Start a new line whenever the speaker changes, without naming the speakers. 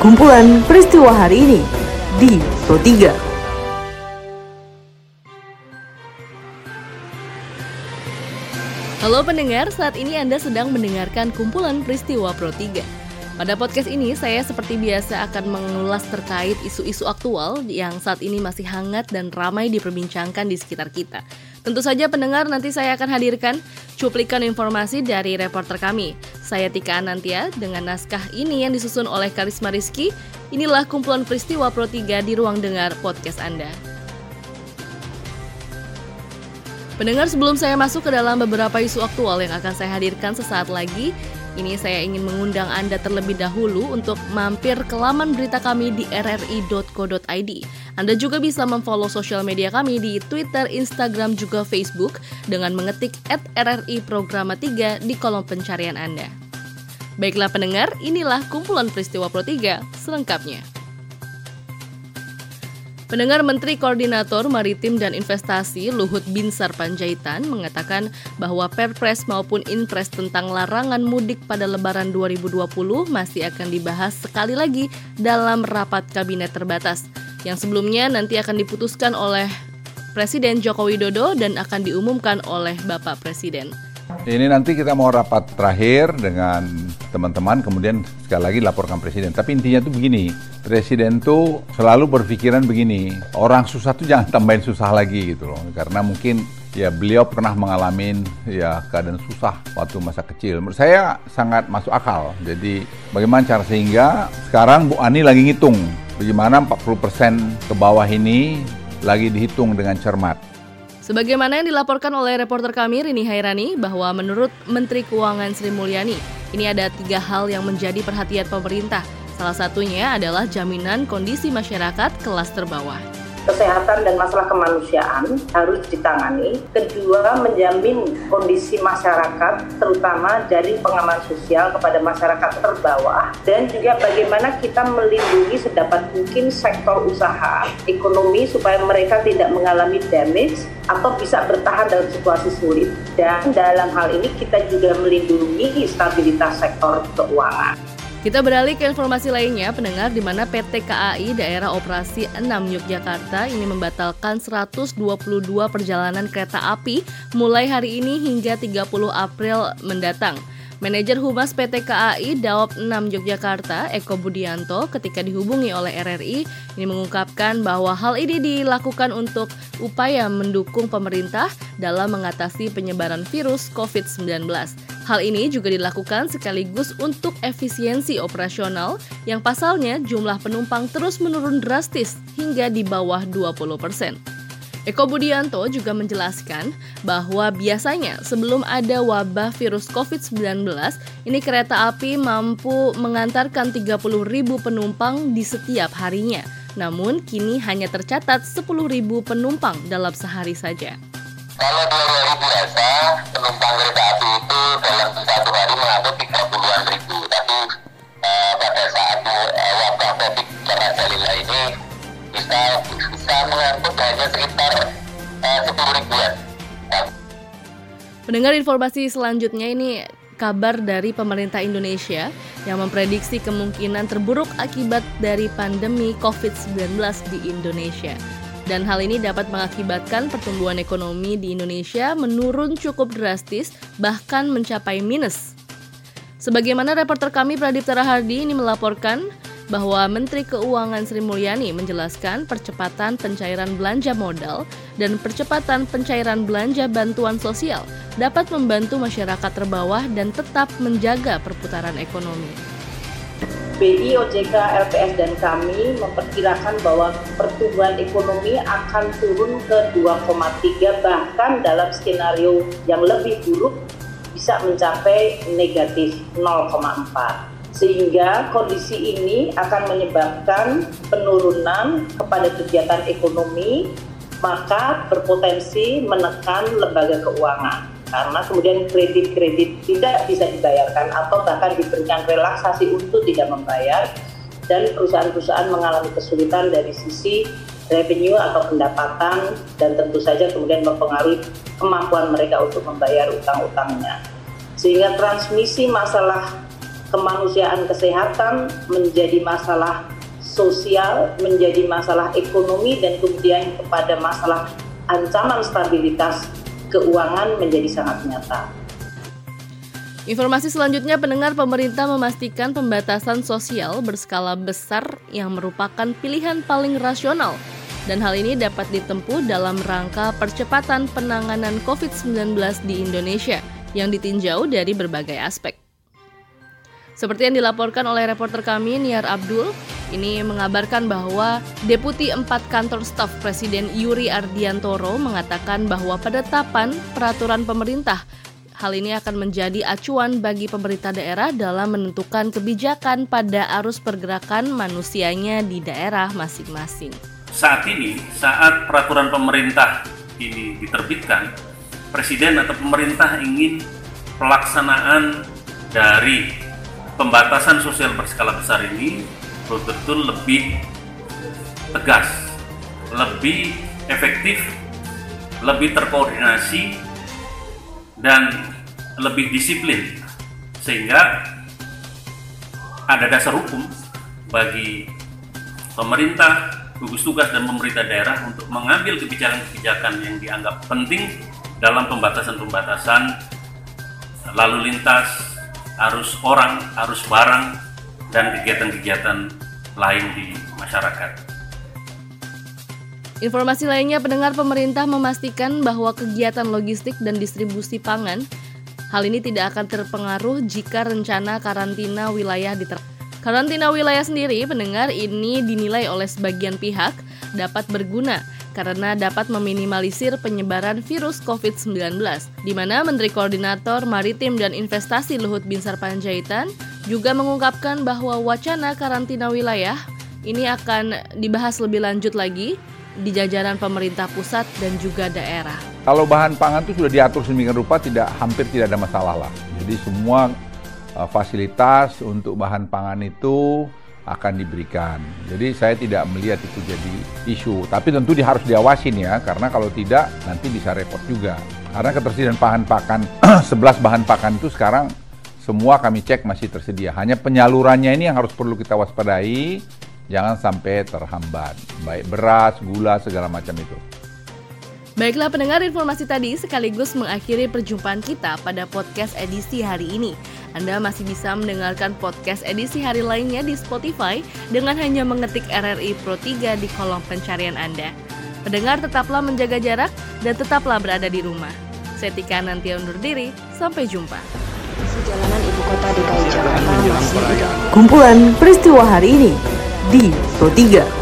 kumpulan peristiwa hari ini di Pro 3.
Halo pendengar, saat ini Anda sedang mendengarkan kumpulan peristiwa Pro 3. Pada podcast ini, saya seperti biasa akan mengulas terkait isu-isu aktual yang saat ini masih hangat dan ramai diperbincangkan di sekitar kita. Tentu saja pendengar nanti saya akan hadirkan cuplikan informasi dari reporter kami. Saya Tika Anantia dengan naskah ini yang disusun oleh Karisma Rizky. Inilah kumpulan peristiwa Pro 3 di ruang dengar podcast Anda. Pendengar sebelum saya masuk ke dalam beberapa isu aktual yang akan saya hadirkan sesaat lagi, ini saya ingin mengundang Anda terlebih dahulu untuk mampir ke laman berita kami di rri.co.id. Anda juga bisa memfollow sosial media kami di Twitter, Instagram, juga Facebook dengan mengetik at RRI Programa 3 di kolom pencarian Anda. Baiklah pendengar, inilah kumpulan peristiwa Pro 3 selengkapnya. Pendengar Menteri Koordinator Maritim dan Investasi Luhut Binsar Panjaitan mengatakan bahwa Perpres maupun Inpres tentang larangan mudik pada Lebaran 2020 masih akan dibahas sekali lagi dalam rapat kabinet terbatas yang sebelumnya nanti akan diputuskan oleh Presiden Joko Widodo dan akan diumumkan oleh Bapak Presiden.
Ini nanti kita mau rapat terakhir dengan teman-teman, kemudian sekali lagi laporkan presiden. Tapi intinya tuh begini, presiden tuh selalu berpikiran begini, orang susah tuh jangan tambahin susah lagi gitu loh. Karena mungkin ya beliau pernah mengalami ya keadaan susah waktu masa kecil. Menurut saya sangat masuk akal. Jadi bagaimana cara sehingga sekarang Bu Ani lagi ngitung bagaimana 40% ke bawah ini lagi dihitung dengan cermat.
Sebagaimana yang dilaporkan oleh reporter kami Rini Hairani bahwa menurut Menteri Keuangan Sri Mulyani, ini ada tiga hal yang menjadi perhatian pemerintah. Salah satunya adalah jaminan kondisi masyarakat kelas terbawah
kesehatan dan masalah kemanusiaan harus ditangani. Kedua, menjamin kondisi masyarakat, terutama dari pengaman sosial kepada masyarakat terbawah. Dan juga bagaimana kita melindungi sedapat mungkin sektor usaha, ekonomi, supaya mereka tidak mengalami damage atau bisa bertahan dalam situasi sulit. Dan dalam hal ini kita juga melindungi stabilitas sektor keuangan.
Kita beralih ke informasi lainnya, pendengar di mana PT KAI Daerah Operasi 6 Yogyakarta ini membatalkan 122 perjalanan kereta api mulai hari ini hingga 30 April mendatang. Manajer Humas PT KAI Daop 6 Yogyakarta, Eko Budianto, ketika dihubungi oleh RRI, ini mengungkapkan bahwa hal ini dilakukan untuk upaya mendukung pemerintah dalam mengatasi penyebaran virus COVID-19. Hal ini juga dilakukan sekaligus untuk efisiensi operasional yang pasalnya jumlah penumpang terus menurun drastis hingga di bawah 20 persen. Eko Budianto juga menjelaskan bahwa biasanya sebelum ada wabah virus COVID-19, ini kereta api mampu mengantarkan 30 ribu penumpang di setiap harinya. Namun kini hanya tercatat 10 ribu penumpang dalam sehari saja.
Kalau dua hari biasa, penumpang kereta api itu dalam satu hari mengangkut 30-an ribu. Tapi uh, pada saat uh, wabah COVID-19 ini bisa bisa mengangkut hanya sekitar uh, 10 ribuan.
Mendengar informasi selanjutnya ini kabar dari pemerintah Indonesia yang memprediksi kemungkinan terburuk akibat dari pandemi COVID-19 di Indonesia. Dan hal ini dapat mengakibatkan pertumbuhan ekonomi di Indonesia menurun cukup drastis, bahkan mencapai minus. Sebagaimana reporter kami Pradipta Rahardi ini melaporkan, bahwa Menteri Keuangan Sri Mulyani menjelaskan percepatan pencairan belanja modal dan percepatan pencairan belanja bantuan sosial dapat membantu masyarakat terbawah dan tetap menjaga perputaran ekonomi.
BI, OJK, LPS, dan kami memperkirakan bahwa pertumbuhan ekonomi akan turun ke 2,3 bahkan dalam skenario yang lebih buruk bisa mencapai negatif 0,4 sehingga kondisi ini akan menyebabkan penurunan kepada kegiatan ekonomi maka berpotensi menekan lembaga keuangan karena kemudian kredit-kredit tidak bisa dibayarkan atau bahkan diberikan relaksasi untuk tidak membayar dan perusahaan-perusahaan mengalami kesulitan dari sisi revenue atau pendapatan dan tentu saja kemudian mempengaruhi kemampuan mereka untuk membayar utang-utangnya. Sehingga transmisi masalah kemanusiaan kesehatan menjadi masalah sosial, menjadi masalah ekonomi dan kemudian kepada masalah ancaman stabilitas keuangan menjadi sangat nyata.
Informasi selanjutnya pendengar pemerintah memastikan pembatasan sosial berskala besar yang merupakan pilihan paling rasional dan hal ini dapat ditempuh dalam rangka percepatan penanganan COVID-19 di Indonesia yang ditinjau dari berbagai aspek. Seperti yang dilaporkan oleh reporter kami Niar Abdul, ini mengabarkan bahwa Deputi 4 Kantor Staf Presiden Yuri Ardiantoro mengatakan bahwa penetapan peraturan pemerintah Hal ini akan menjadi acuan bagi pemerintah daerah dalam menentukan kebijakan pada arus pergerakan manusianya di daerah masing-masing.
Saat ini, saat peraturan pemerintah ini diterbitkan, presiden atau pemerintah ingin pelaksanaan dari pembatasan sosial berskala besar ini betul-betul lebih tegas, lebih efektif, lebih terkoordinasi dan lebih disiplin. Sehingga ada dasar hukum bagi pemerintah, gugus tugas dan pemerintah daerah untuk mengambil kebijakan-kebijakan yang dianggap penting dalam pembatasan-pembatasan lalu lintas, arus orang, arus barang, dan kegiatan-kegiatan lain di masyarakat.
Informasi lainnya, pendengar pemerintah memastikan bahwa kegiatan logistik dan distribusi pangan hal ini tidak akan terpengaruh jika rencana karantina wilayah diterapkan. Karantina wilayah sendiri, pendengar ini dinilai oleh sebagian pihak dapat berguna karena dapat meminimalisir penyebaran virus COVID-19, di mana Menteri Koordinator Maritim dan Investasi Luhut Binsar Panjaitan juga mengungkapkan bahwa wacana karantina wilayah ini akan dibahas lebih lanjut lagi di jajaran pemerintah pusat dan juga daerah.
Kalau bahan pangan itu sudah diatur sedemikian rupa tidak hampir tidak ada masalah lah. Jadi semua uh, fasilitas untuk bahan pangan itu akan diberikan. Jadi saya tidak melihat itu jadi isu. Tapi tentu dia harus diawasin ya, karena kalau tidak nanti bisa repot juga. Karena ketersediaan bahan pakan 11 bahan pakan itu sekarang semua kami cek masih tersedia. Hanya penyalurannya ini yang harus perlu kita waspadai jangan sampai terhambat, baik beras, gula, segala macam itu.
Baiklah pendengar informasi tadi sekaligus mengakhiri perjumpaan kita pada podcast edisi hari ini. Anda masih bisa mendengarkan podcast edisi hari lainnya di Spotify dengan hanya mengetik RRI Pro 3 di kolom pencarian Anda. Pendengar tetaplah menjaga jarak dan tetaplah berada di rumah. Saya Tika nanti undur diri, sampai jumpa.
Jalanan ibu kota DKI Jakarta Kumpulan peristiwa hari ini di Pro 3.